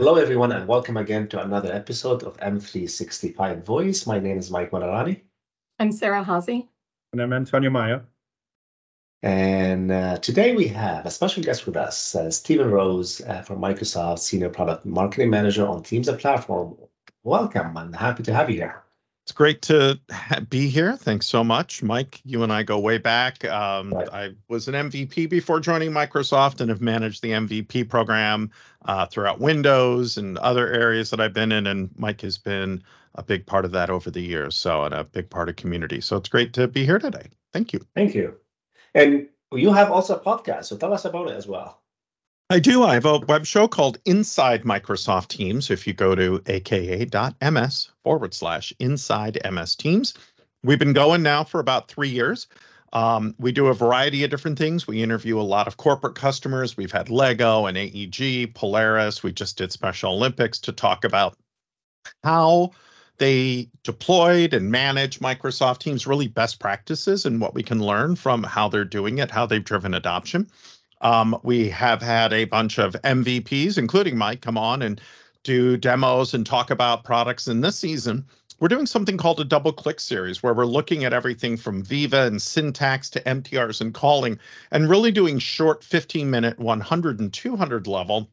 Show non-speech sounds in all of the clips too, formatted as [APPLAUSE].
Hello, everyone, and welcome again to another episode of M365 Voice. My name is Mike Maadarani. I'm Sarah Haase. And I'm Antonio Maio. And uh, today we have a special guest with us, uh, Stephen Rose uh, from Microsoft, Senior Product Marketing Manager on Teams and Platform. Welcome, and happy to have you here. It's great to be here. Thanks so much, Mike. You and I go way back. Um, Right. I was an MVP before joining Microsoft and have managed the MVP program uh, throughout Windows and other areas that I've been in. And Mike has been a big part of that over the years. So, and a big part of community. So it's great to be here today. Thank you. Thank you. And you have also a podcast, so tell us about it as well. I do. I have a web show called Inside Microsoft Teams. If you go to aka.ms forward slash inside MS Teams, we've been going now for about three years. Um, we do a variety of different things. We interview a lot of corporate customers. We've had Lego and AEG, Polaris. We just did Special Olympics to talk about how they deployed and manage Microsoft Teams, really best practices and what we can learn from how they're doing it, how they've driven adoption. Um, we have had a bunch of MVPs, including Mike, come on and do demos and talk about products. And this season, we're doing something called a double click series where we're looking at everything from Viva and Syntex to MTRs and calling and really doing short 15 minute 100 and 200 level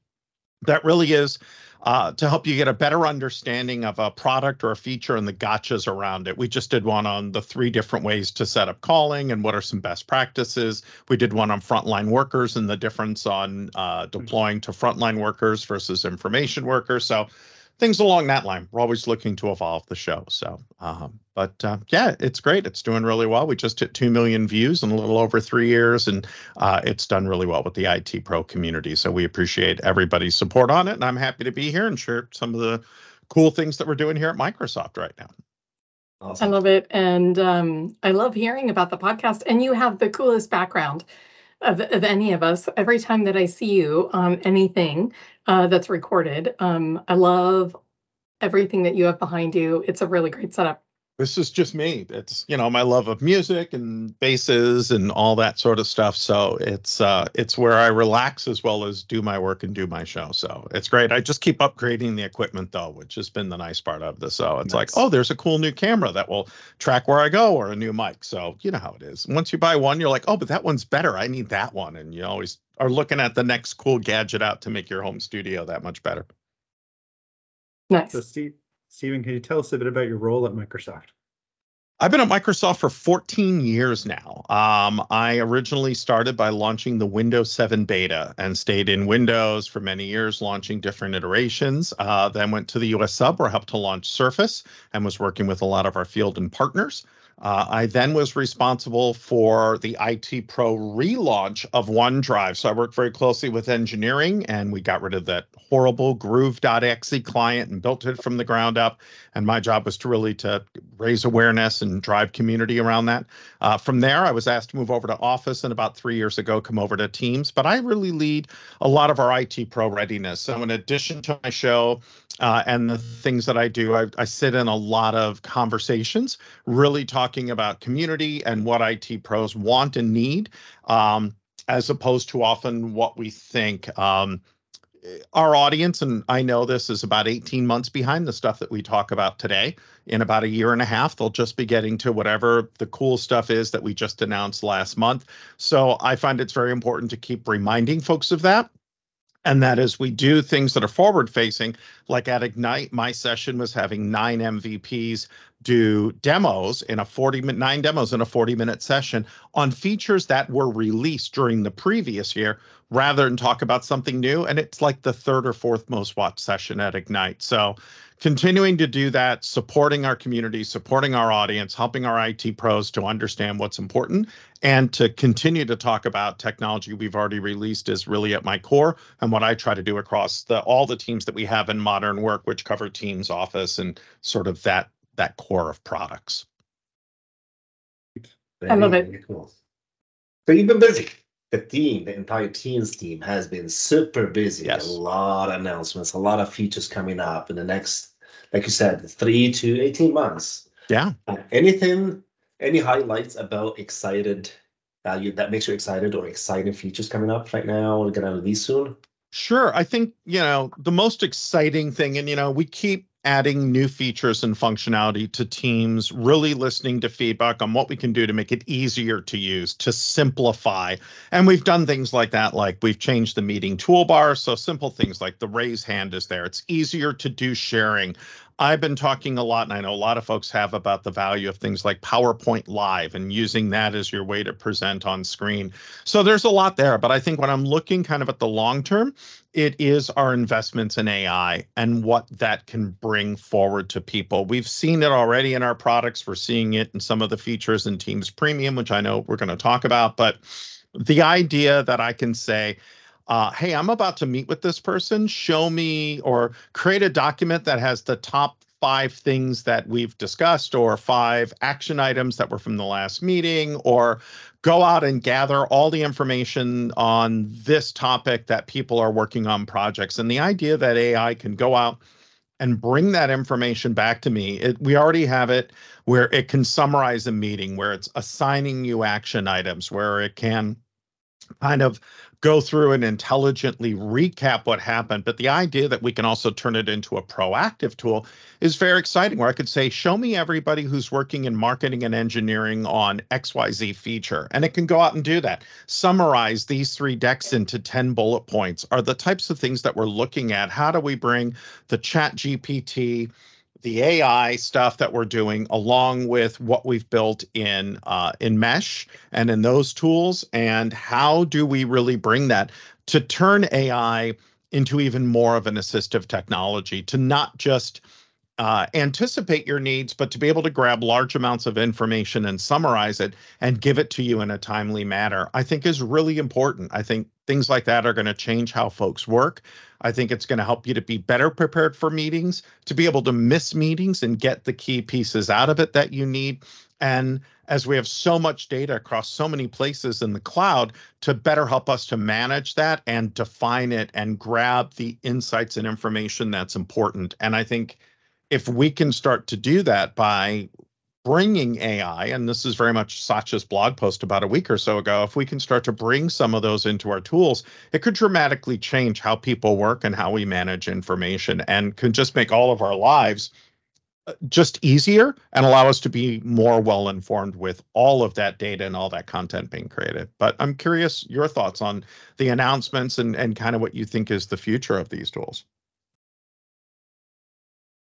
that really is uh, to help you get a better understanding of a product or a feature and the gotchas around it. We just did one on the three different ways to set up calling and what are some best practices. We did one on frontline workers and the difference on uh, deploying to frontline workers versus information workers. So things along that line. We're always looking to evolve the show. So, um, but uh, yeah, it's great. It's doing really well. We just hit 2 million views in a little over three years, and uh, it's done really well with the IT pro community. So we appreciate everybody's support on it. And I'm happy to be here and share some of the cool things that we're doing here at Microsoft right now. Awesome. I love it. And um, I love hearing about the podcast. And you have the coolest background of, of any of us. Every time that I see you on anything uh, that's recorded, um, I love everything that you have behind you. It's a really great setup. This is just me. It's you know my love of music and basses and all that sort of stuff. So it's uh it's where I relax as well as do my work and do my show. So it's great. I just keep upgrading the equipment though, which has been the nice part of this. So it's like, oh, there's a cool new camera that will track where I go or a new mic. So you know how it is. Once you buy one, you're like, oh, but that one's better. I need that one. And you always are looking at the next cool gadget out to make your home studio that much better. Nice. So, Steve, Stephen, can you tell us a bit about your role at Microsoft? I've been at Microsoft for 14 years now. Um, I originally started by launching the Windows 7 beta and stayed in Windows for many years, launching different iterations. Uh, then went to the US sub where I helped to launch Surface and was working with a lot of our field and partners. Uh, I then was responsible for the IT Pro relaunch of OneDrive. So I worked very closely with engineering and we got rid of that horrible groove.exe client and built it from the ground up. And my job was to really to raise awareness and drive community around that. Uh, from there, I was asked to move over to Office and about three years ago, come over to Teams. But I really lead a lot of our IT Pro readiness. So in addition to my show uh, and the things that I do, I, I sit in a lot of conversations, really talking about community and what IT pros want and need, um, as opposed to often what we think. Um, our audience, and I know this is about 18 months behind the stuff that we talk about today. In about a year and a half, they'll just be getting to whatever the cool stuff is that we just announced last month. So I find it's very important to keep reminding folks of that. And that is, we do things that are forward facing. Like at Ignite, my session was having nine MVPs do demos in a 40 minute, nine demos in a 40 minute session on features that were released during the previous year rather than talk about something new. And it's like the third or fourth most watched session at Ignite. So continuing to do that, supporting our community, supporting our audience, helping our IT pros to understand what's important, and to continue to talk about technology we've already released is really at my core and what I try to do across the all the teams that we have in modern work, which cover Teams, Office, and sort of that that core of products. I love it. Cool. So you've been busy. The team, the entire Teams team, has been super busy. Yes. A lot of announcements, a lot of features coming up in the next, like you said, three to 18 months. Yeah. Uh, anything, any highlights about excited, uh, you, that makes you excited or exciting features coming up right now or going to release soon? Sure. I think, you know, the most exciting thing, and, you know, we keep adding new features and functionality to teams, really listening to feedback on what we can do to make it easier to use, to simplify. And we've done things like that, like we've changed the meeting toolbar. So simple things like the raise hand is there. It's easier to do sharing. I've been talking a lot, and I know a lot of folks have about the value of things like PowerPoint Live and using that as your way to present on screen. So there's a lot there, but I think when I'm looking kind of at the long term, it is our investments in AI and what that can bring forward to people. We've seen it already in our products. We're seeing it in some of the features in Teams Premium, which I know we're going to talk about. But the idea that I can say, uh, hey, I'm about to meet with this person. Show me or create a document that has the top five things that we've discussed or five action items that were from the last meeting or go out and gather all the information on this topic that people are working on projects and the idea that ai can go out and bring that information back to me it, we already have it where it can summarize a meeting where it's assigning you action items where it can kind of go through and intelligently recap what happened. But the idea that we can also turn it into a proactive tool is very exciting, where I could say, show me everybody who's working in marketing and engineering on XYZ feature. And it can go out and do that. Summarize these three decks into 10 bullet points are the types of things that we're looking at. How do we bring the chat GPT? The AI stuff that we're doing, along with what we've built in uh, in Mesh and in those tools, and how do we really bring that to turn AI into even more of an assistive technology to not just uh, anticipate your needs, but to be able to grab large amounts of information and summarize it and give it to you in a timely manner, I think is really important. I think things like that are going to change how folks work. I think it's going to help you to be better prepared for meetings, to be able to miss meetings and get the key pieces out of it that you need. And as we have so much data across so many places in the cloud, to better help us to manage that and define it and grab the insights and information that's important. And I think if we can start to do that by bringing AI, and this is very much Satya's blog post about a week or so ago, if we can start to bring some of those into our tools, it could dramatically change how people work and how we manage information and can just make all of our lives uh, just easier and allow us to be more well informed with all of that data and all that content being created. But I'm curious your thoughts on the announcements and, and kind of what you think is the future of these tools.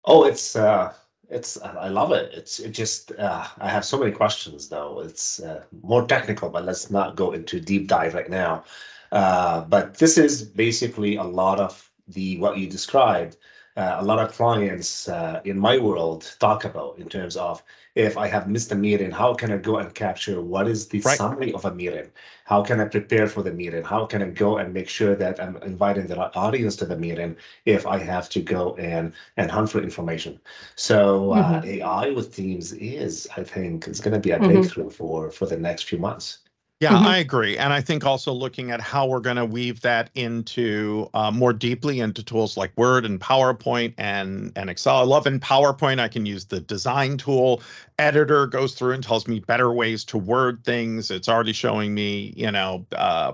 Oh, it's uh, it's I love it. It's it just uh, I have so many questions though. It's uh, more technical, but let's not go into deep dive right now. Uh, but this is basically a lot of the what you described. Uh, a lot of clients uh, in my world talk about in terms of if I have missed a meeting, how can I go and capture what is the right. summary of a meeting? How can I prepare for the meeting? How can I go and make sure that I'm inviting the right audience to the meeting if I have to go and and hunt for information? So uh, mm-hmm. AI with Teams is, I think, is going to be a mm-hmm. breakthrough for for the next few months. Yeah, mm-hmm. I agree. And I think also looking at how we're going to weave that into uh, more deeply into tools like Word and PowerPoint and, and Excel. I love in PowerPoint, I can use the design tool. Editor goes through and tells me better ways to word things. It's already showing me, you know, uh, uh,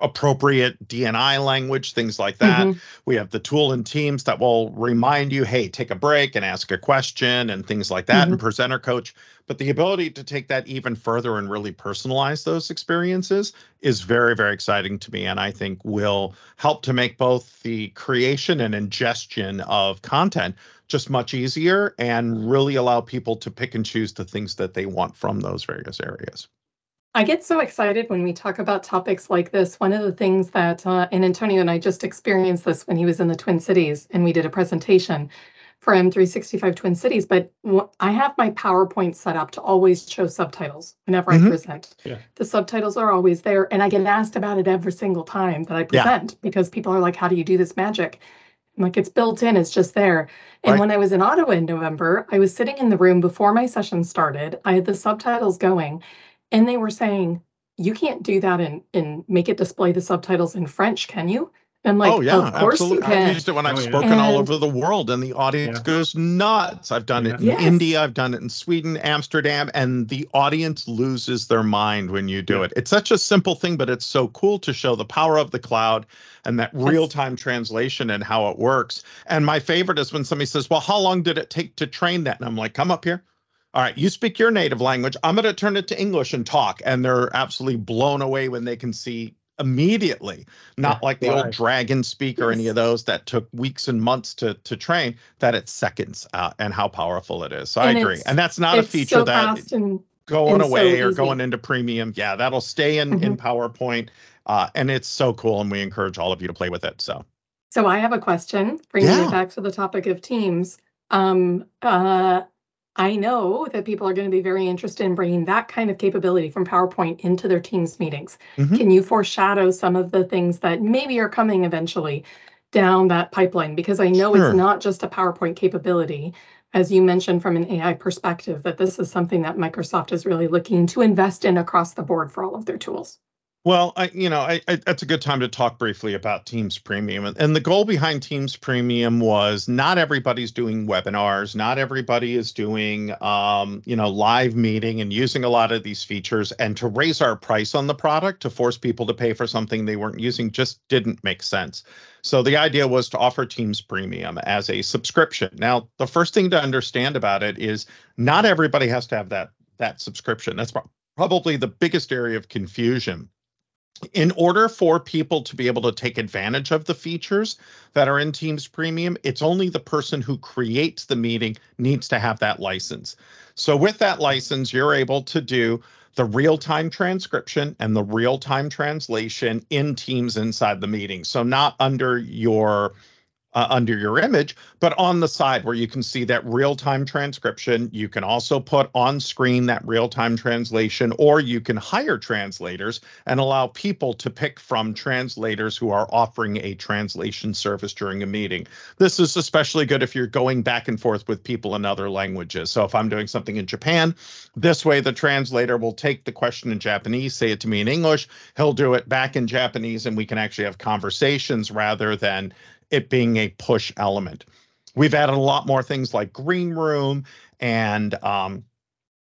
appropriate DNI language, things like that. Mm-hmm. We have the tool in Teams that will remind you, hey, take a break and ask a question and things like that, mm-hmm. and presenter coach. But the ability to take that even further and really personalize those experiences is very, very exciting to me. And I think will help to make both the creation and ingestion of content just much easier and really allow people to pick and choose the things that they want from those various areas. I get so excited when we talk about topics like this. One of the things that, uh, and Antonio and I just experienced this when he was in the Twin Cities and we did a presentation for M365 Twin Cities, but I have my PowerPoint set up to always show subtitles whenever mm-hmm. I present. Yeah. The subtitles are always there, and I get asked about it every single time that I present yeah. because people are like, How do you do this magic? I'm like, it's built in, it's just there. And right. when I was in Ottawa in November, I was sitting in the room before my session started. I had the subtitles going, and they were saying, you can't do that and, and make it display the subtitles in French, can you? And like, oh yeah, of course absolutely. you I've used it when I've Oh, yeah. spoken all over the world, and the audience Yeah. goes nuts. I've done it in Yes. India, I've done it in Sweden, Amsterdam, and the audience loses their mind when you do Yeah. it. It's such a simple thing, but it's so cool to show the power of the cloud and that real-time translation and how it works. And my favorite is when somebody says, "Well, how long did it take to train that?" And I'm like, "Come up here." All right, you speak your native language. I'm going to turn it to English and talk. And they're absolutely blown away when they can see immediately, not like the old. Dragon Speak or any of those that took weeks and months to to train. That it's seconds uh, and how powerful it is. So I agree, and that's not a feature so that and going and so away or going into premium. Yeah, that'll stay in in PowerPoint, uh, and it's so cool. And we encourage all of you to play with it. So So I have a question, bringing Yeah. it back to the topic of teams. Um, uh, I know that people are going to be very interested in bringing that kind of capability from PowerPoint into their teams meetings. Mhm. Can you foreshadow some of the things that maybe are coming eventually down that pipeline? Because I know Sure. it's not just a PowerPoint capability. As you mentioned from an AI perspective, that this is something that Microsoft is really looking to invest in across the board for all of their tools. Well, I, you know, I, I, that's a good time to talk briefly about Teams Premium. And, the goal behind Teams Premium was not everybody's doing webinars, not everybody is doing, um, you know, live meeting and using a lot of these features. And to raise our price on the product to force people to pay for something they weren't using just didn't make sense. So the idea was to offer Teams Premium as a subscription. Now, the first thing to understand about it is not everybody has to have that that subscription. That's probably the biggest area of confusion in order for people to be able to take advantage of the features that are in Teams Premium, it's only the person who creates the meeting needs to have that license. So, with that license, you're able to do the real time transcription and the real time translation in Teams inside the meeting. So, not under your uh, under your image, but on the side where you can see that real time transcription. You can also put on screen that real time translation, or you can hire translators and allow people to pick from translators who are offering a translation service during a meeting. This is especially good if you're going back and forth with people in other languages. So if I'm doing something in Japan, this way the translator will take the question in Japanese, say it to me in English, he'll do it back in Japanese, and we can actually have conversations rather than it being a push element. We've added a lot more things like Green Room and um,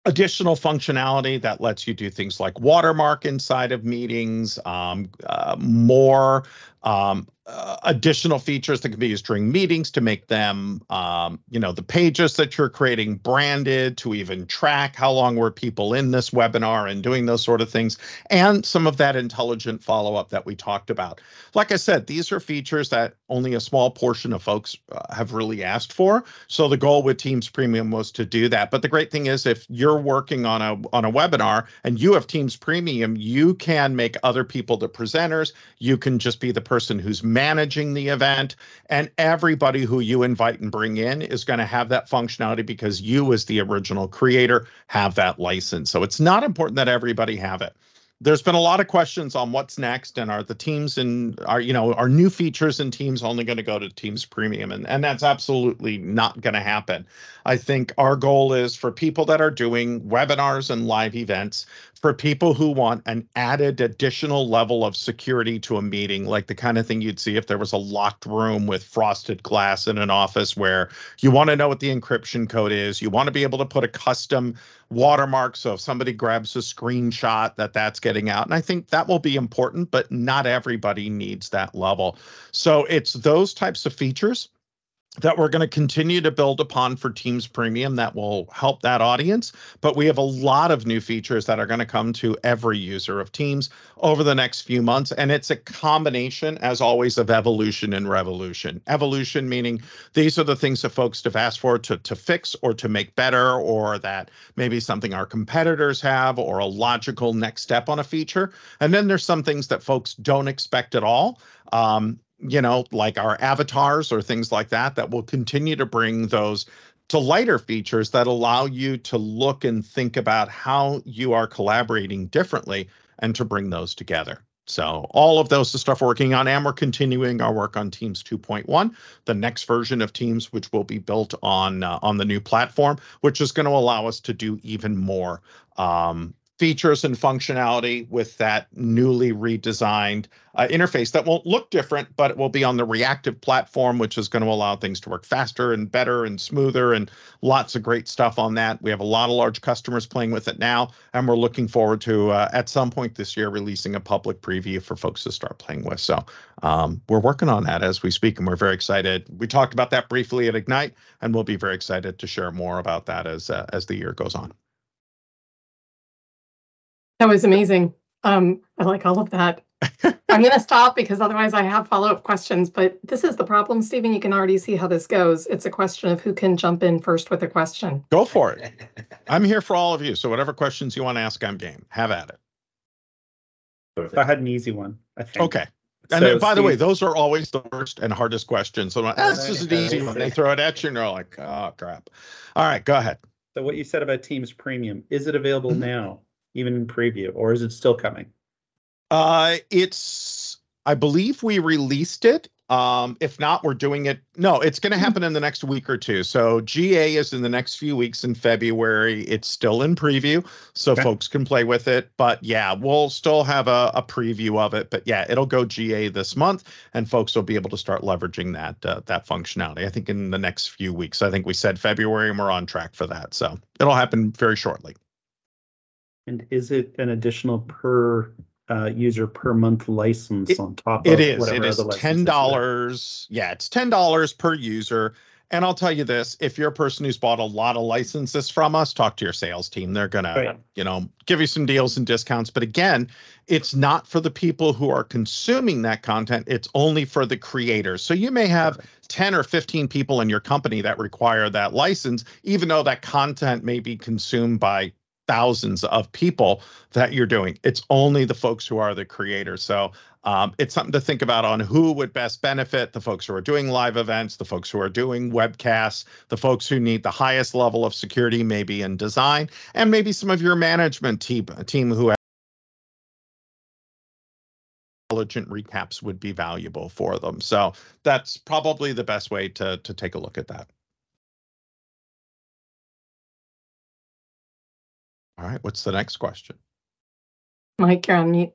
additional functionality that lets you do things like watermark inside of meetings, um, uh, more um, uh, additional features that can be used during meetings to make them, um, you know, the pages that you're creating branded, to even track how long were people in this webinar and doing those sort of things, and some of that intelligent follow up that we talked about. Like I said, these are features that only a small portion of folks uh, have really asked for. So the goal with Teams Premium was to do that. But the great thing is, if you're working on a on a webinar and you have Teams Premium, you can make other people the presenters. You can just be the person who's managing the event, and everybody who you invite and bring in is going to have that functionality because you, as the original creator, have that license. So it's not important that everybody have it. There's been a lot of questions on what's next and are the teams and are you know are new features in teams only going to go to teams premium? And and that's absolutely not going to happen. I think our goal is for people that are doing webinars and live events for people who want an added additional level of security to a meeting like the kind of thing you'd see if there was a locked room with frosted glass in an office where you want to know what the encryption code is you want to be able to put a custom watermark so if somebody grabs a screenshot that that's getting out and i think that will be important but not everybody needs that level. So it's those types of features that we're going to continue to build upon for Teams Premium that will help that audience. But we have a lot of new features that are going to come to every user of Teams over the next few months. And it's a combination, as always, of evolution and revolution. Evolution meaning these are the things that folks have asked for to, to fix or to make better, or that maybe something our competitors have, or a logical next step on a feature. And then there's some things that folks don't expect at all. Um, you know, like our avatars or things like that, that will continue to bring those to lighter features that allow you to look and think about how you are collaborating differently and to bring those together. So all of those is stuff we're working on, and we're continuing our work on Teams 2.1, the next version of Teams, which will be built on uh, on the new platform, which is going to allow us to do even more um, features and functionality with that newly redesigned uh, interface that won't look different, but it will be on the reactive platform, which is going to allow things to work faster and better and smoother, and lots of great stuff on that. We have a lot of large customers playing with it now, and we're looking forward to uh, at some point this year releasing a public preview for folks to start playing with. So um, we're working on that as we speak, and we're very excited. We talked about that briefly at Ignite, and we'll be very excited to share more about that as uh, as the year goes on. That was amazing. Um, I like all of that. [LAUGHS] I'm going to stop because otherwise I have follow up questions. But this is the problem, Stephen. You can already see how this goes. It's a question of who can jump in first with a question. Go for it. I'm here for all of you. So, whatever questions you want to ask, I'm game. Have at it. I had an easy one. I think. Okay. And So, then, by the way, those are always the worst and hardest questions. So, ah, this is an easy one. They throw it at you and you're like, oh, crap. All right, go ahead. So what you said about Teams Premium, is it available Mhm. now, even in preview, or is it still coming? Uh, it's, I believe we released it. Um, if not, we're doing it. No, it's going to happen in the next week or two. So GA is in the next few weeks in February. It's still in preview, so Okay. folks can play with it. But yeah, we'll still have a, a preview of it. But yeah, it'll go GA this month, and folks will be able to start leveraging that uh, that functionality. I think in the next few weeks. I think we said February, and we're on track for that. So it'll happen very shortly. And is it an additional per uh, user per month license It- on top of It is. It is ten dollars Yeah, it's ten dollars per user. And I'll tell you this: if you're a person who's bought a lot of licenses from us, talk to your sales team. They're gonna, Right. you know, give you some deals and discounts. But again, it's not for the people who are consuming that content. It's only for the creators. So you may have 10 or 15 people in your company that require that license, even though that content may be consumed by thousands of people that you're doing. It's only the folks who are the creators. So um, it's something to think about on who would best benefit the folks who are doing live events, the folks who are doing webcasts, the folks who need the highest level of security, maybe in design, and maybe some of your management team, team who intelligent recaps would be valuable for them. So that's probably the best way to, to take a look at that. All right, what's the next question? Mike, you're on mute.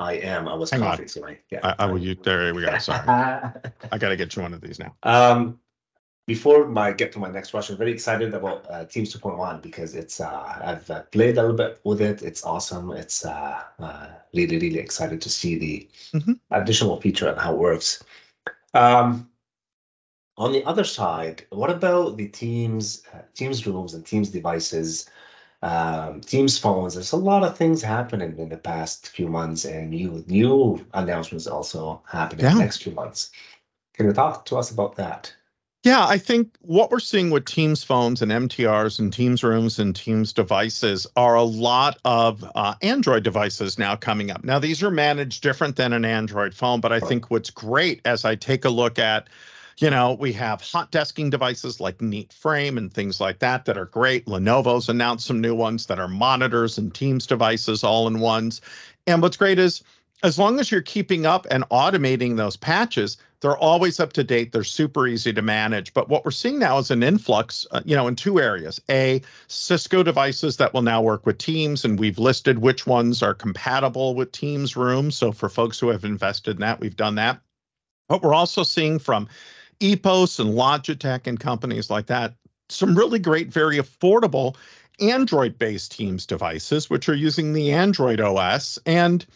I am. I was Hang on. coughing, sorry. Yeah. I, I will you there we go. Sorry. [LAUGHS] I gotta get you one of these now. Um, before my get to my next question, very excited about uh, Teams 2.1 because it's uh, I've uh, played a little bit with it. It's awesome. It's uh, uh, really really excited to see the Mhm. additional feature and how it works. Um, on the other side, what about the Teams uh, Teams rooms and Teams devices? Um, Teams phones. There's a lot of things happening in the past few months, and new new announcements also happening in the next few months. Can you talk to us about that? Yeah, I think what we're seeing with Teams phones and MTRs and Teams rooms and Teams devices are a lot of uh, Android devices now coming up. Now, these are managed different than an Android phone, but I think what's great as I take a look at, you know, we have hot desking devices like Neat Frame and things like that that are great. Lenovo's announced some new ones that are monitors and Teams devices all in ones. And what's great is as long as you're keeping up and automating those patches, they're always up to date. They're super easy to manage. But what we're seeing now is an influx, uh, you know, in two areas. A, Cisco devices that will now work with Teams, and we've listed which ones are compatible with Teams rooms. So for folks who have invested in that, we've done that. But we're also seeing from EPOS and Logitech and companies like that some really great, very affordable Android-based Teams devices, which are using the Android OS and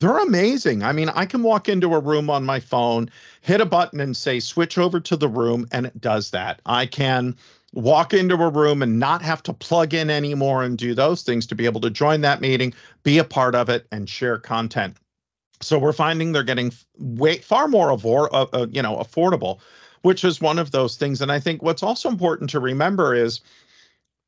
they're amazing. I mean, I can walk into a room on my phone, hit a button and say switch over to the room, and it does that. I can walk into a room and not have to plug in anymore and do those things to be able to join that meeting, be a part of it, and share content. So we're finding they're getting way far more avor, uh, uh, you know, affordable, which is one of those things. And I think what's also important to remember is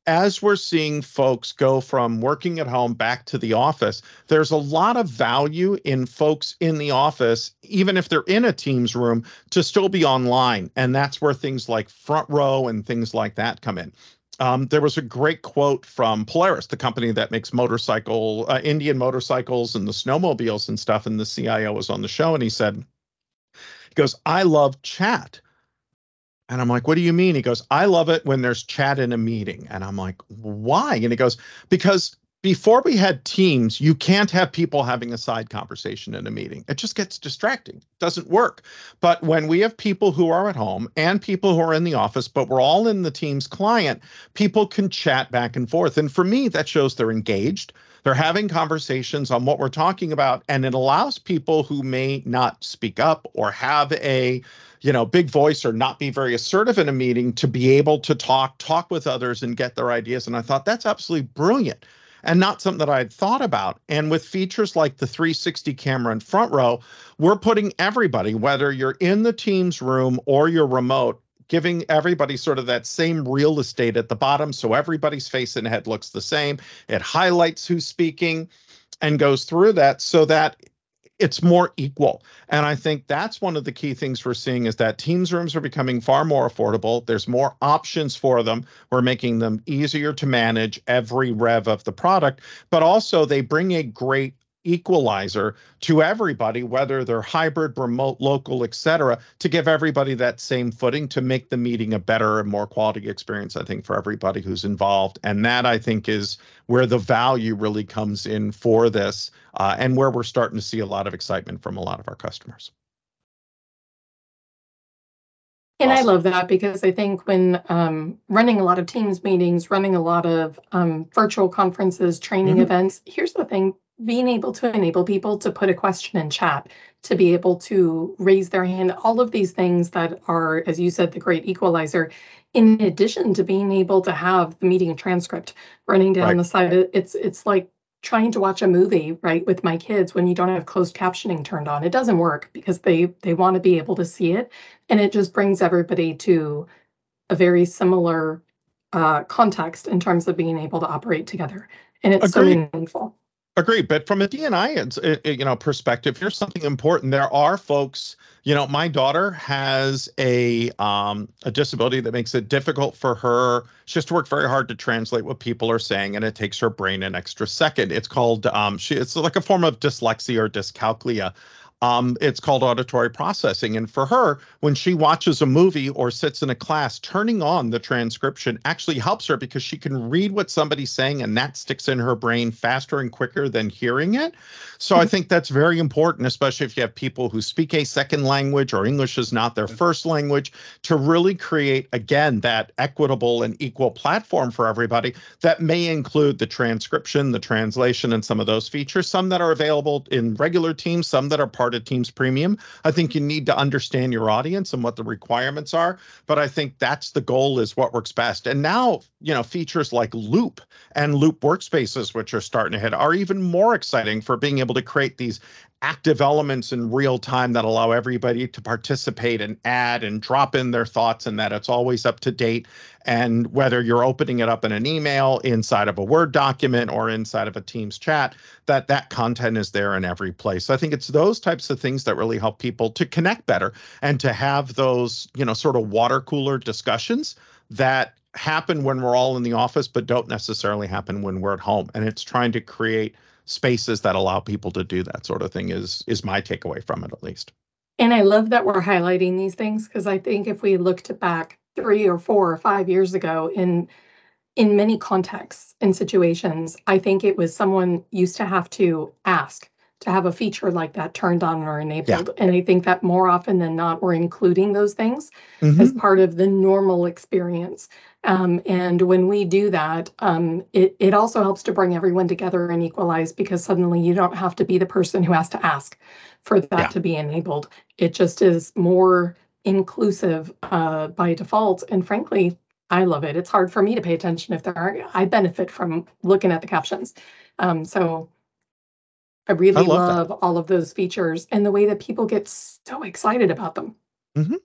as we're seeing folks go from working at home back to the office, there's a lot of value in folks in the office, even if they're in a Teams room, to still be online. And that's where things like front row and things like that come in. Um, there was a great quote from Polaris, the company that makes motorcycle, uh, Indian motorcycles and the snowmobiles and stuff. And the CIO was on the show and he said, he goes, I love chat. And I'm like, what do you mean? He goes, I love it when there's chat in a meeting. And I'm like, why? And he goes, because before we had teams, you can't have people having a side conversation in a meeting. It just gets distracting. It doesn't work. But when we have people who are at home and people who are in the office, but we're all in the team's client, people can chat back and forth. And for me, that shows they're engaged. They're having conversations on what we're talking about, and it allows people who may not speak up or have a you know big voice or not be very assertive in a meeting to be able to talk talk with others and get their ideas and i thought that's absolutely brilliant and not something that I had thought about. And with features like the 360 camera in front row, we're putting everybody, whether you're in the team's room or you're remote, giving everybody sort of that same real estate at the bottom. So everybody's face and head looks the same. It highlights who's speaking and goes through that so that it's more equal. And I think that's one of the key things we're seeing is that Teams rooms are becoming far more affordable. There's more options for them. We're making them easier to manage every rev of the product, but also they bring a great equalizer to everybody, whether they're hybrid, remote, local, et cetera, to give everybody that same footing to make the meeting a better and more quality experience, I think, for everybody who's involved. And that, I think, is where the value really comes in for this uh, and where we're starting to see a lot of excitement from a lot of our customers. And awesome. I love that because I think when um, running a lot of Teams meetings, running a lot of um, virtual conferences, training mm-hmm. events, here's the thing being able to enable people to put a question in chat, to be able to raise their hand, all of these things that are, as you said, the great equalizer, in addition to being able to have the meeting transcript running down right. the side, it's it's like trying to watch a movie, right, with my kids when you don't have closed captioning turned on. It doesn't work because they they want to be able to see it, and it just brings everybody to a very similar uh, context in terms of being able to operate together, and it's Agreed. so meaningful. Agreed, but from a DNI, you know, perspective, here's something important. There are folks, you know, my daughter has a um, a disability that makes it difficult for her. She has to work very hard to translate what people are saying, and it takes her brain an extra second. It's called um, she. It's like a form of dyslexia or dyscalculia. Um, it's called auditory processing. And for her, when she watches a movie or sits in a class, turning on the transcription actually helps her because she can read what somebody's saying and that sticks in her brain faster and quicker than hearing it. So I think that's very important, especially if you have people who speak a second language or English is not their first language, to really create, again, that equitable and equal platform for everybody that may include the transcription, the translation, and some of those features, some that are available in regular teams, some that are part part of Teams Premium. I think you need to understand your audience and what the requirements are, but I think that's the goal is what works best. And now, you know, features like Loop and Loop workspaces, which are starting to hit, are even more exciting for being able to create these active elements in real time that allow everybody to participate and add and drop in their thoughts and that it's always up to date. And whether you're opening it up in an email inside of a word document or inside of a teams chat that that content is there in every place. So i think it's those types of things that really help people to connect better and to have those you know sort of water cooler discussions that happen when we're all in the office but don't necessarily happen when we're at home. And it's trying to create spaces that allow people to do that sort of thing is is my takeaway from it at least. And I love that we're highlighting these things because I think if we looked back three or four or five years ago in in many contexts and situations, I think it was someone used to have to ask to have a feature like that turned on or enabled. Yeah. And I think that more often than not, we're including those things mm-hmm. as part of the normal experience. Um, and when we do that, um, it, it also helps to bring everyone together and equalize because suddenly you don't have to be the person who has to ask for that yeah. to be enabled. It just is more inclusive uh, by default. And frankly, I love it. It's hard for me to pay attention if there are, I benefit from looking at the captions. Um, so I really I love, love all of those features and the way that people get so excited about them. Mm-hmm.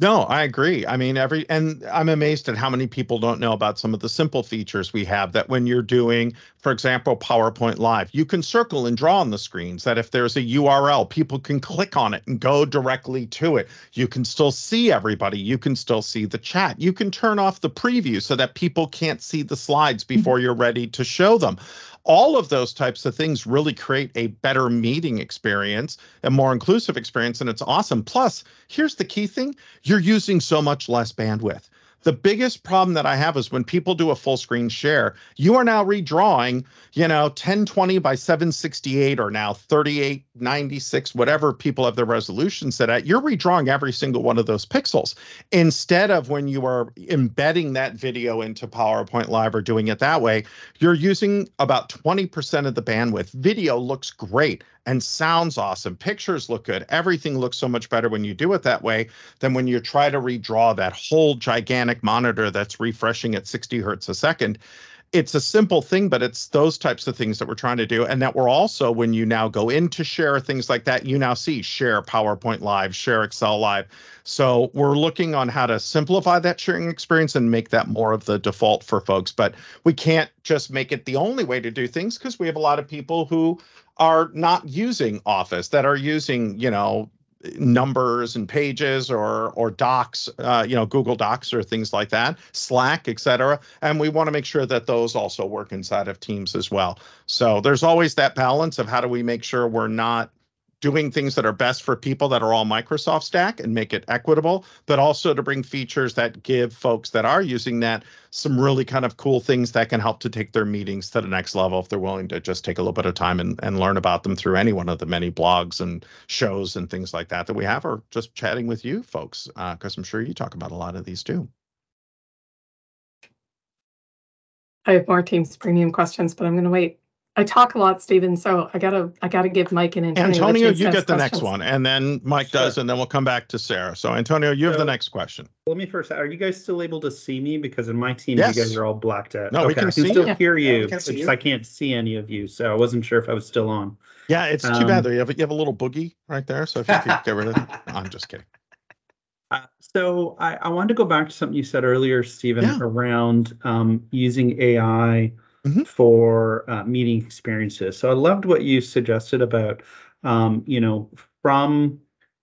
No, I agree. I mean, every, and I'm amazed at how many people don't know about some of the simple features we have that when you're doing, for example, PowerPoint Live, you can circle and draw on the screens that if there's a URL, people can click on it and go directly to it. You can still see everybody. You can still see the chat. You can turn off the preview so that people can't see the slides mm-hmm. before you're ready to show them all of those types of things really create a better meeting experience, a more inclusive experience, and it's awesome. Plus, here's the key thing you're using so much less bandwidth The biggest problem that I have is when people do a full screen share, you are now redrawing, you know, 1020 by 768 or now 3896, whatever people have their resolution set at. You're redrawing every single one of those pixels instead of when you are embedding that video into PowerPoint Live or doing it that way, you're using about 20% of the bandwidth. Video looks great and sounds awesome. Pictures look good. Everything looks so much better when you do it that way than when you try to redraw that whole gigantic monitor that's refreshing at 60 hertz a second it's a simple thing, but it's those types of things that we're trying to do. And that we're also, when you now go into share things like that, you now see share PowerPoint Live, share Excel Live. So we're looking on how to simplify that sharing experience and make that more of the default for folks. But we can't just make it the only way to do things because we have a lot of people who are not using Office that are using, you know, numbers and pages or or docs uh, you know google docs or things like that slack etc and we want to make sure that those also work inside of teams as well. So there's always that balance of how do we make sure we're not doing things that are best for people that are all Microsoft stack and make it equitable, but also to bring features that give folks that are using that some really kind of cool things that can help to take their meetings to the next level if they're willing to just take a little bit of time and, and learn about them through any one of the many blogs and shows and things like that that we have, or just chatting with you folks, because uh, I'm sure you talk about a lot of these too. I have more Teams premium questions, but I'm going to wait I talk a lot, Stephen, so I gotta I gotta give Mike an Antonio. Antonio, you get the questions. next one, and then Mike sure. does, and then we'll come back to Sarah. So Antonio, you have the next question. Let me first. Are you guys still able to see me? Because in my team, yes. you guys are all blacked out. No, okay. we can, I can still you. hear you. Yeah, see you. I can't see any of you, so I wasn't sure if I was still on. Yeah, it's um, too bad um, though. You have you have a little boogie right there, so if you could get rid of it, [LAUGHS] I'm just kidding. Uh, so I, I wanted to go back to something you said earlier, Stephen, yeah. around um, using AI mm-hmm. for uh, meeting experiences. So I loved what you suggested about, um, you know, from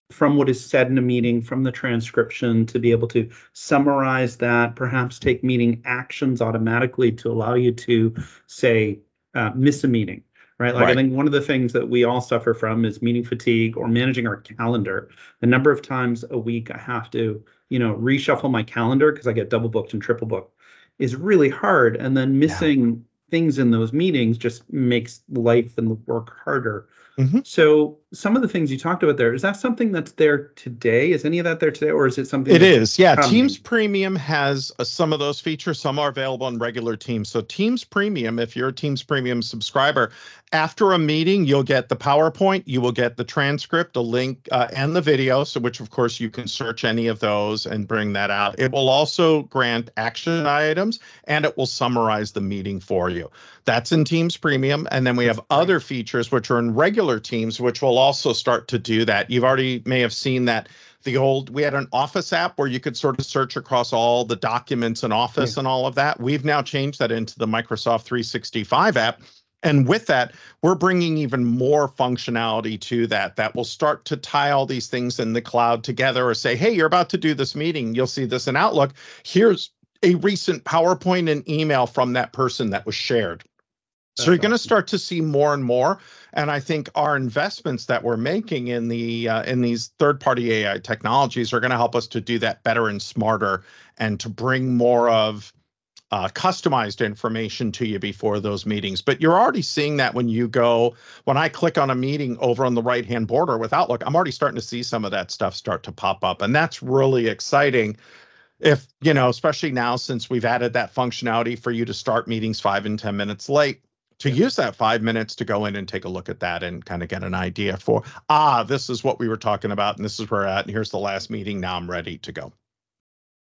from what is said in a meeting, from the transcription, to be able to summarize that, perhaps take meeting actions automatically to allow you to say uh, miss a meeting right? Like right. I think one of the things that we all suffer from is meeting fatigue or managing our calendar. The number of times a week I have to, you know, reshuffle my calendar because I get double booked and triple booked is really hard. And then missing yeah. things in those meetings just makes life and work harder. Mm-hmm. So some of the things you talked about there, is that something that's there today? Is any of that there today, or is it something? It is, yeah. Coming? Teams Premium has uh, some of those features. Some are available on regular Teams. So Teams Premium, if you're a Teams Premium subscriber, after a meeting, you'll get the PowerPoint, you will get the transcript, a link, uh, and the video. So, which of course you can search any of those and bring that out. It will also grant action items, and it will summarize the meeting for you. That's in Teams Premium, and then we have other features which are in regular Teams, which will also start to do that. You've already may have seen that the old we had an office app where you could sort of search across all the documents in office yeah. and all of that we've now changed that into the microsoft 365 app and with that we're bringing even more functionality to that that will start to tie all these things in the cloud together or say hey you're about to do this meeting. You'll see this in outlook. Here's a recent powerpoint and email from that person that was shared. So you're going to start to see more and more, and I think our investments that we're making in the uh, in these third-party AI technologies are going to help us to do that better and smarter, and to bring more of uh, customized information to you before those meetings. But you're already seeing that when you go when I click on a meeting over on the right-hand border with Outlook, I'm already starting to see some of that stuff start to pop up, and that's really exciting if you know especially now since we've added that functionality for you to start meetings five and ten minutes late to use that five minutes to go in and take a look at that and kind of get an idea for ah this is what we were talking about and this is where we're at and here's the last meeting. Now i'm ready to go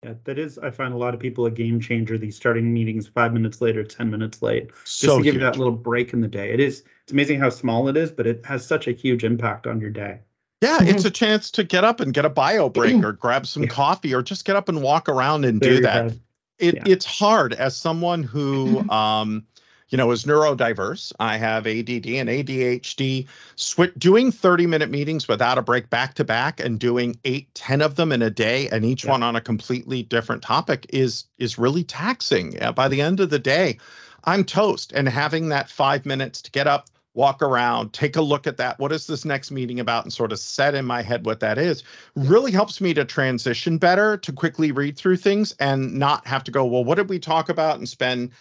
yeah that is i find a lot of people a game changer these starting meetings five minutes later ten minutes late just so to give huge. you that little break in the day it is it's amazing how small it is but it has such a huge impact on your day yeah, it's mm-hmm. a chance to get up and get a bio break or grab some yeah. coffee or just get up and walk around and Very do that. It, yeah. It's hard as someone who [LAUGHS] um, you know, is neurodiverse. I have ADD and ADHD. Sw- doing 30 minute meetings without a break back to back and doing eight, 10 of them in a day and each yeah. one on a completely different topic is is really taxing. by the end of the day, I'm toast. And having that five minutes to get up, walk around, take a look at that. What is this next meeting about? And sort of set in my head what that is really helps me to transition better, to quickly read through things and not have to go, well, what did we talk about and spend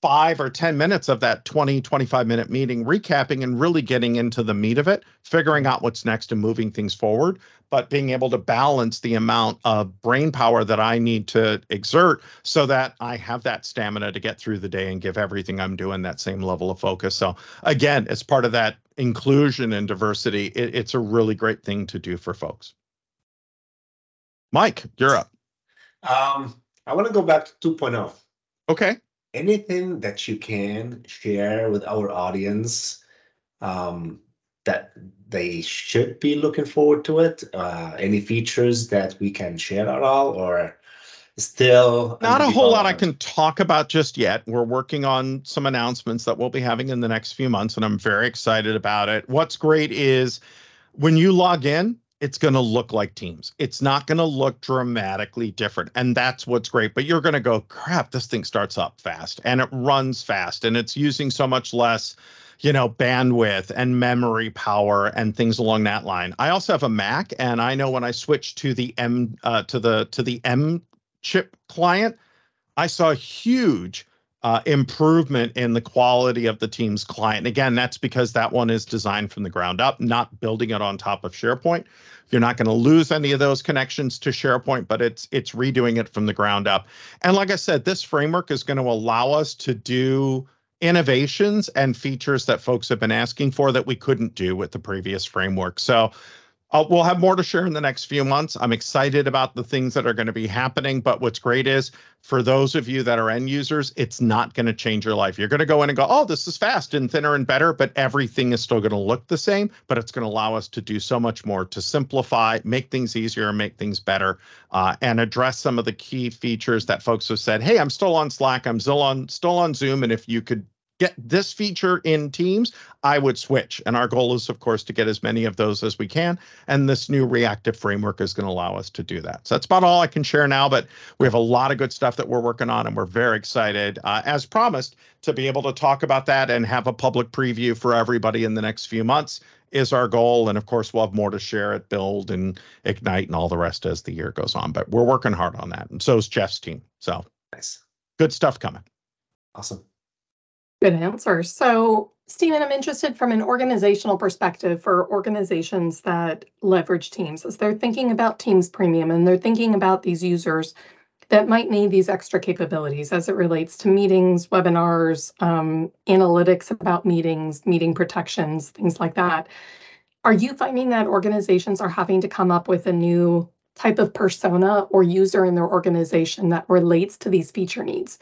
five or 10 minutes of that 20, 25 minute meeting, recapping and really getting into the meat of it, figuring out what's next and moving things forward, but being able to balance the amount of brain power that I need to exert so that I have that stamina to get through the day and give everything I'm doing that same level of focus. So, again, as part of that inclusion and diversity, it, it's a really great thing to do for folks. Mike, you're up. Um, I want to go back to 2.0. Okay anything that you can share with our audience um, that they should be looking forward to it? Uh, any features that we can share at all, or still not a whole lot I can talk about just yet. We're working on some announcements that we'll be having in the next few months, and I'm very excited about it. What's great is when you log in, it's going to look like Teams. It's not going to look dramatically different. And that's what's great. But you're going to go, crap, this thing starts up fast and it runs fast and it's using so much less, you know, bandwidth and memory power and things along that line. I also have a Mac and I know when I switched to the M uh, to the to the M chip client, I saw huge uh, improvement in the quality of the team's client. And again, that's because that one is designed from the ground up, not building it on top of SharePoint. You're not going to lose any of those connections to SharePoint, but it's it's redoing it from the ground up. And like I said, this framework is going to allow us to do innovations and features that folks have been asking for that we couldn't do with the previous framework. So uh, we'll have more to share in the next few months. I'm excited about the things that are going to be happening. But what's great is for those of you that are end users, it's not going to change your life. You're going to go in and go, oh, this is fast and thinner and better, but everything is still going to look the same. But it's going to allow us to do so much more to simplify, make things easier, make things better, uh, and address some of the key features that folks have said, hey, I'm still on Slack, I'm still on still on Zoom, and if you could get this feature in Teams, I would switch. And our goal is, of course, to get as many of those as we can. And this new reactive framework is going to allow us to do that. So that's about all I can share now. But we have a lot of good stuff that we're working on, and we're very excited, uh, as promised, to be able to talk about that and have a public preview for everybody in the next few months. Is our goal. And of course, we'll have more to share at Build and Ignite and all the rest as the year goes on. But we're working hard on that. And so is Jeff's team. So nice. Good stuff coming. Awesome. Good answer. So, Stephen, I'm interested from an organizational perspective for organizations that leverage Teams as they're thinking about Teams Premium and they're thinking about these users that might need these extra capabilities as it relates to meetings, webinars, um, analytics about meetings, meeting protections, things like that. Are you finding that organizations are having to come up with a new type of persona or user in their organization that relates to these feature needs?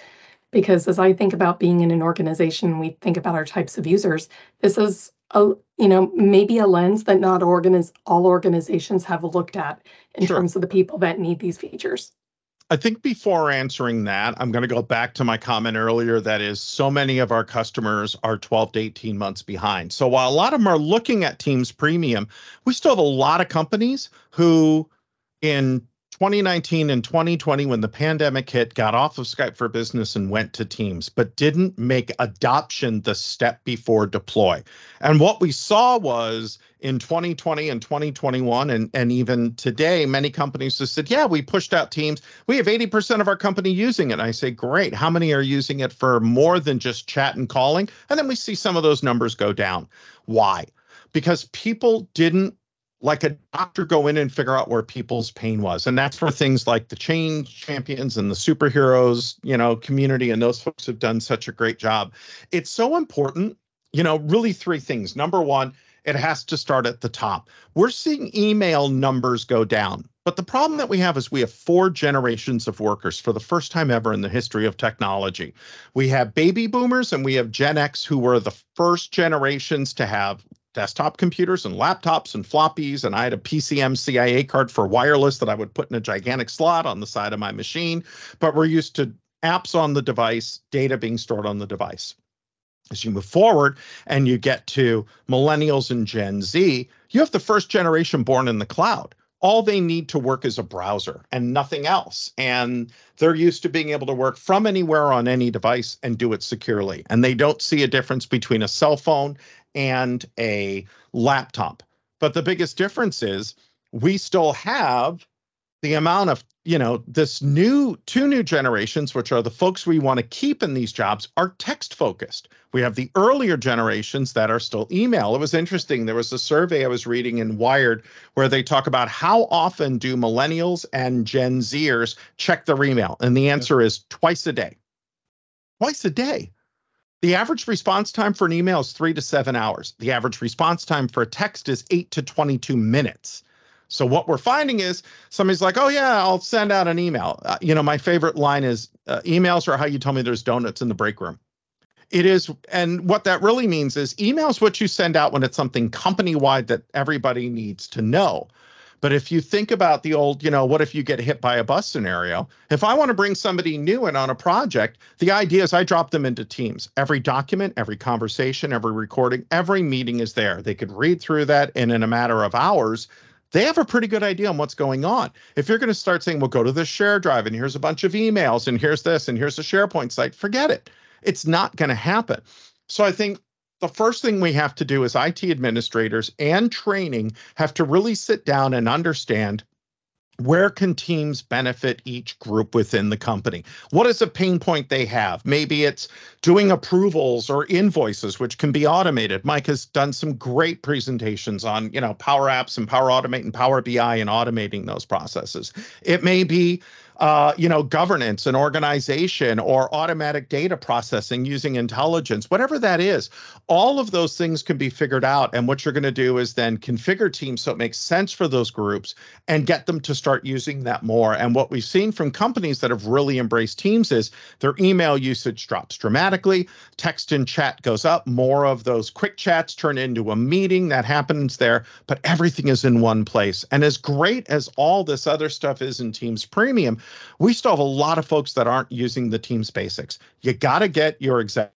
Because as I think about being in an organization, we think about our types of users. This is a you know maybe a lens that not organiz- all organizations have looked at in sure. terms of the people that need these features. I think before answering that, I'm going to go back to my comment earlier that is so many of our customers are 12 to 18 months behind. So while a lot of them are looking at Teams Premium, we still have a lot of companies who in 2019 and 2020, when the pandemic hit, got off of Skype for Business and went to Teams, but didn't make adoption the step before deploy. And what we saw was in 2020 and 2021, and, and even today, many companies just said, Yeah, we pushed out Teams. We have 80% of our company using it. And I say, Great. How many are using it for more than just chat and calling? And then we see some of those numbers go down. Why? Because people didn't like a doctor go in and figure out where people's pain was. And that's where things like the change champions and the superheroes you know community and those folks have done such a great job. It's so important you know really three things. Number one it has to start at the top. We're seeing email numbers go down but the problem that we have is we have four generations of workers for the first time ever in the history of technology. We have baby boomers and we have Gen X who were the first generations to have desktop computers and laptops and floppies. And I had a PCMCIA card for wireless that I would put in a gigantic slot on the side of my machine. But we're used to apps on the device, data being stored on the device. As you move forward and you get to millennials and Gen Z, you have the first generation born in the cloud all they need to work is a browser and nothing else. And they're used to being able to work from anywhere on any device and do it securely. And they don't see a difference between a cell phone and a laptop. But the biggest difference is we still have the amount of you know this new two new generations which are the folks we want to keep in these jobs are text focused we have the earlier generations that are still email. It was interesting. There was a survey i was reading in wired where they talk about how often do millennials and gen zers check their email and the answer is twice a day. Twice a day the average response time for an email is three to seven hours. The average response time for a text is eight to 22 minutes. So what we're finding is somebody's like, "Oh yeah, I'll send out an email." Uh, you know, my favorite line is, uh, "Emails are how you tell me there's donuts in the break room." It is, and what that really means is, emails what you send out when it's something company wide that everybody needs to know. But if you think about the old, you know, what if you get hit by a bus scenario? If I want to bring somebody new in on a project, the idea is I drop them into teams. Every document, every conversation, every recording, every meeting is there. They could read through that and in a matter of hours, they have a pretty good idea on what's going on. If you're going to start saying, well, go to this share drive and here's a bunch of emails and here's this and here's the SharePoint site, forget it. It's not going to happen. So I think the first thing we have to do as IT administrators and training have to really sit down and understand where can teams benefit each group within the company? What is a pain point they have? Maybe it's doing approvals or invoices which can be automated. Mike has done some great presentations on you know power apps and power automate and power bi and automating those processes. It may be uh, you know, governance and organization or automatic data processing using intelligence, whatever that is, all of those things can be figured out. And what you're going to do is then configure teams so it makes sense for those groups and get them to start using that more. And what we've seen from companies that have really embraced teams is their email usage drops dramatically, text and chat goes up, more of those quick chats turn into a meeting that happens there, but everything is in one place. And as great as all this other stuff is in Teams Premium, we still have a lot of folks that aren't using the Teams basics. You got to get your exec.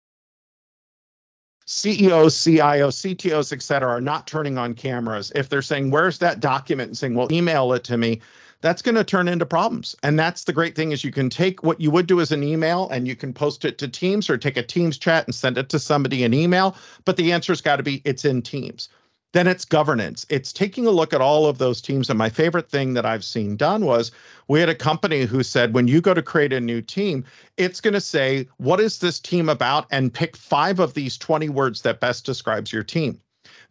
CEOs, CIOs, CTOs, et cetera, are not turning on cameras. If they're saying, Where's that document? and saying, Well, email it to me, that's going to turn into problems. And that's the great thing is you can take what you would do as an email and you can post it to Teams or take a Teams chat and send it to somebody in email. But the answer's got to be it's in Teams. Then it's governance. It's taking a look at all of those teams. And my favorite thing that I've seen done was we had a company who said, when you go to create a new team, it's going to say, what is this team about? And pick five of these 20 words that best describes your team.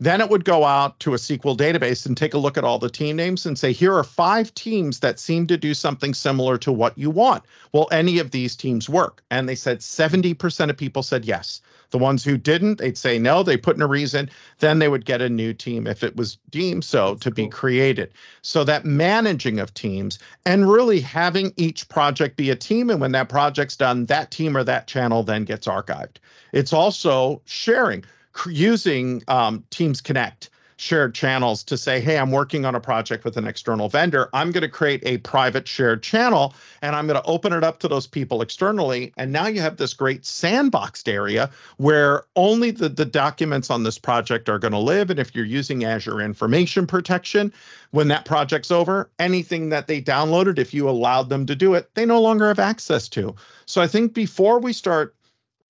Then it would go out to a SQL database and take a look at all the team names and say, here are five teams that seem to do something similar to what you want. Will any of these teams work? And they said 70% of people said yes. The ones who didn't, they'd say no, they put in a reason, then they would get a new team if it was deemed so to be created. So that managing of teams and really having each project be a team. And when that project's done, that team or that channel then gets archived. It's also sharing using um, Teams Connect shared channels to say, hey, I'm working on a project with an external vendor. I'm going to create a private shared channel and I'm going to open it up to those people externally. And now you have this great sandboxed area where only the, the documents on this project are going to live. And if you're using Azure Information Protection, when that project's over, anything that they downloaded, if you allowed them to do it, they no longer have access to. So I think before we start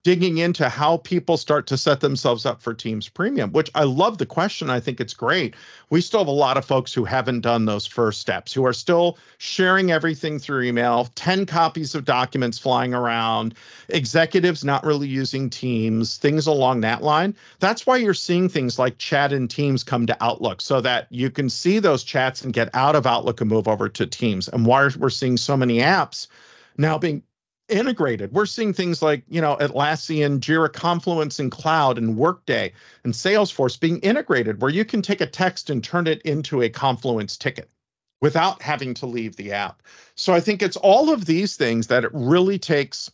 digging into how people start to set themselves up for Teams Premium, which I love the question. I think it's great. We still have a lot of folks who haven't done those first steps, who are still sharing everything through email, 10 copies of documents flying around, executives not really using Teams, things along that line. That's why you're seeing things like chat and Teams come to Outlook so that you can see those chats and get out of Outlook and move over to Teams. And why we're seeing so many apps now being integrated. We're seeing things like, you know, Atlassian, Jira Confluence and Cloud and Workday and Salesforce being integrated where you can take a text and turn it into a Confluence ticket without having to leave the app. So I think it's all of these things that it really takes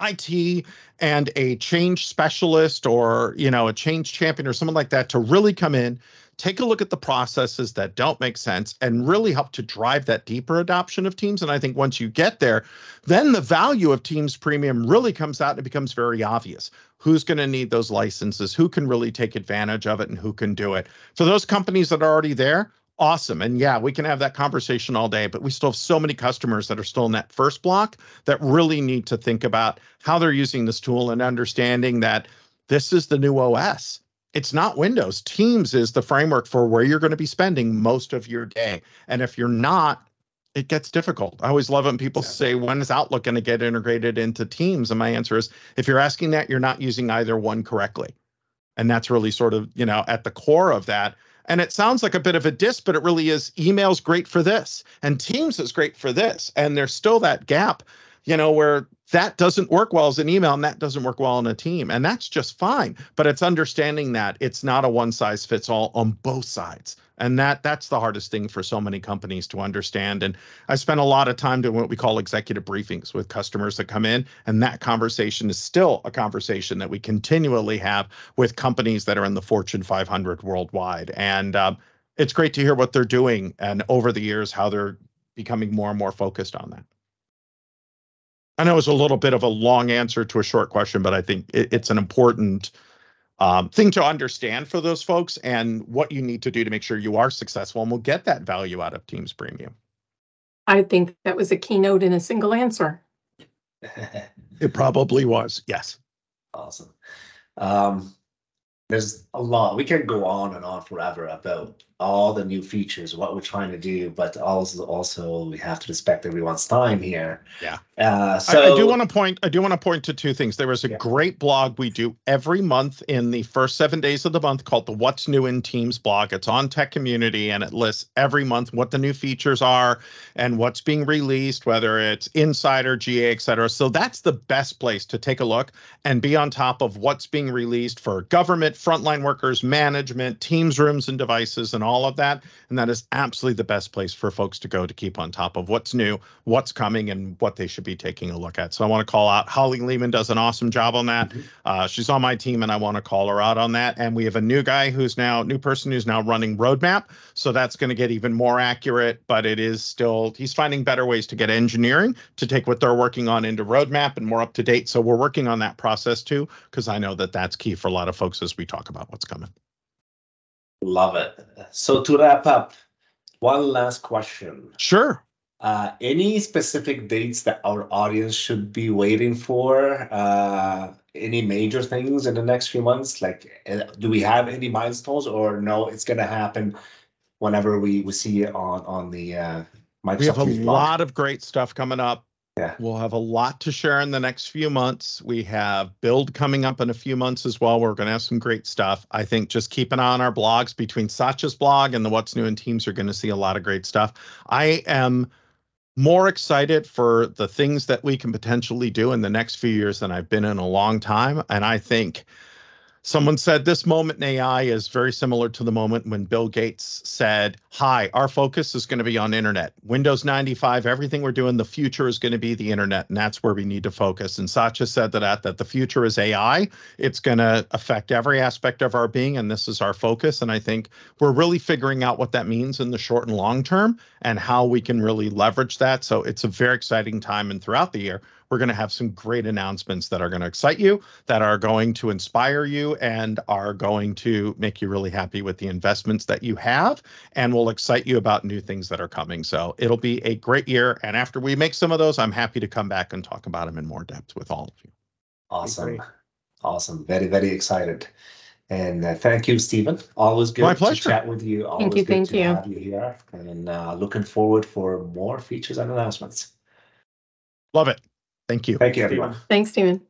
IT and a change specialist or, you know, a change champion or someone like that to really come in take a look at the processes that don't make sense and really help to drive that deeper adoption of teams. And i think once you get there then the value of teams premium really comes out and it becomes very obvious. Who's going to need those licenses? Who can really take advantage of it and who can do it? For those companies that are already there awesome. And yeah we can have that conversation all day but we still have so many customers that are still in that first block that really need to think about how they're using this tool and understanding that this is the new os it's not Windows. Teams is the framework for where you're going to be spending most of your day. And if you're not, it gets difficult. I always love when people yeah. say, when is Outlook going to get integrated into Teams? And my answer is, if you're asking that, you're not using either one correctly. And that's really sort of, you know, at the core of that. And it sounds like a bit of a diss, but it really is email's great for this and Teams is great for this. And there's still that gap, you know, where that doesn't work well as an email and that doesn't work well in a team. And that's just fine. But it's understanding that it's not a one size fits all on both sides. And that that's the hardest thing for so many companies to understand. And i spent a lot of time doing what we call executive briefings with customers that come in. And that conversation is still a conversation that we continually have with companies that are in the fortune 500 worldwide. And um, it's great to hear what they're doing and over the years how they're becoming more and more focused on that I know it's a little bit of a long answer to a short question, but I think it, it's an important um, thing to understand for those folks and what you need to do to make sure you are successful and will get that value out of Teams Premium. I think that was a keynote in a single answer. [LAUGHS] it probably was, yes. Awesome. Um, there's a lot. We can go on and on forever about all the new features, what we're trying to do, but also also we have to respect everyone's time here. Yeah. Uh, so I, I do want to point. I do want to point to two things. There is a yeah. great blog we do every month in the first seven days of the month called the "What's New in Teams" blog. It's on Tech Community and it lists every month what the new features are and what's being released, whether it's Insider, GA, etc. So that's the best place to take a look and be on top of what's being released for government, frontline workers, management, Teams rooms and devices, and all of that. And that is absolutely the best place for folks to go to keep on top of what's new, what's coming, and what they should be taking a look at. So I want to call out Holly Lehman does an awesome job on that. Mm-hmm. Uh, she's on my team, and I want to call her out on that. And we have a new guy who's now new person who's now running Roadmap. So that's going to get even more accurate, but it is still he's finding better ways to get engineering to take what they're working on into Roadmap and more up to date. So we're working on that process too, because I know that that's key for a lot of folks as we talk about what's coming. Love it. So to wrap up, one last question. Sure. Uh, any specific dates that our audience should be waiting for? Uh, any major things in the next few months? Like, uh, do we have any milestones, or no? It's going to happen whenever we we see it on on the uh, Microsoft. We have a lot of great stuff coming up. Yeah. We'll have a lot to share in the next few months. We have build coming up in a few months as well. We're going to have some great stuff. I think just keep an eye on our blogs between Satya's blog and the What's New in Teams. You're going to see a lot of great stuff. I am more excited for the things that we can potentially do in the next few years than I've been in a long time. And I think Someone said this moment in AI is very similar to the moment when Bill Gates said, Hi, our focus is going to be on internet. Windows 95, everything we're doing, the future is going to be the internet, and that's where we need to focus. And Satya said that, that the future is AI. It's going to affect every aspect of our being, and this is our focus. And I think we're really figuring out what that means in the short and long term and how we can really leverage that. So it's a very exciting time. And throughout the year, we're going to have some great announcements that are going to excite you, that are going to inspire you, and are going to make you really happy with the investments that you have and will excite you about new things that are coming. So it'll be a great year. And after we make some of those, I'm happy to come back and talk about them in more depth with all of you. Awesome. Awesome. Very, very excited. And uh, thank you, Stephen. Always good My pleasure. to chat with you. Always thank you. Good thank to you. have you here. And uh, looking forward for more features and announcements. Love it. Thank you. Thank you, everyone. Thanks, Stephen.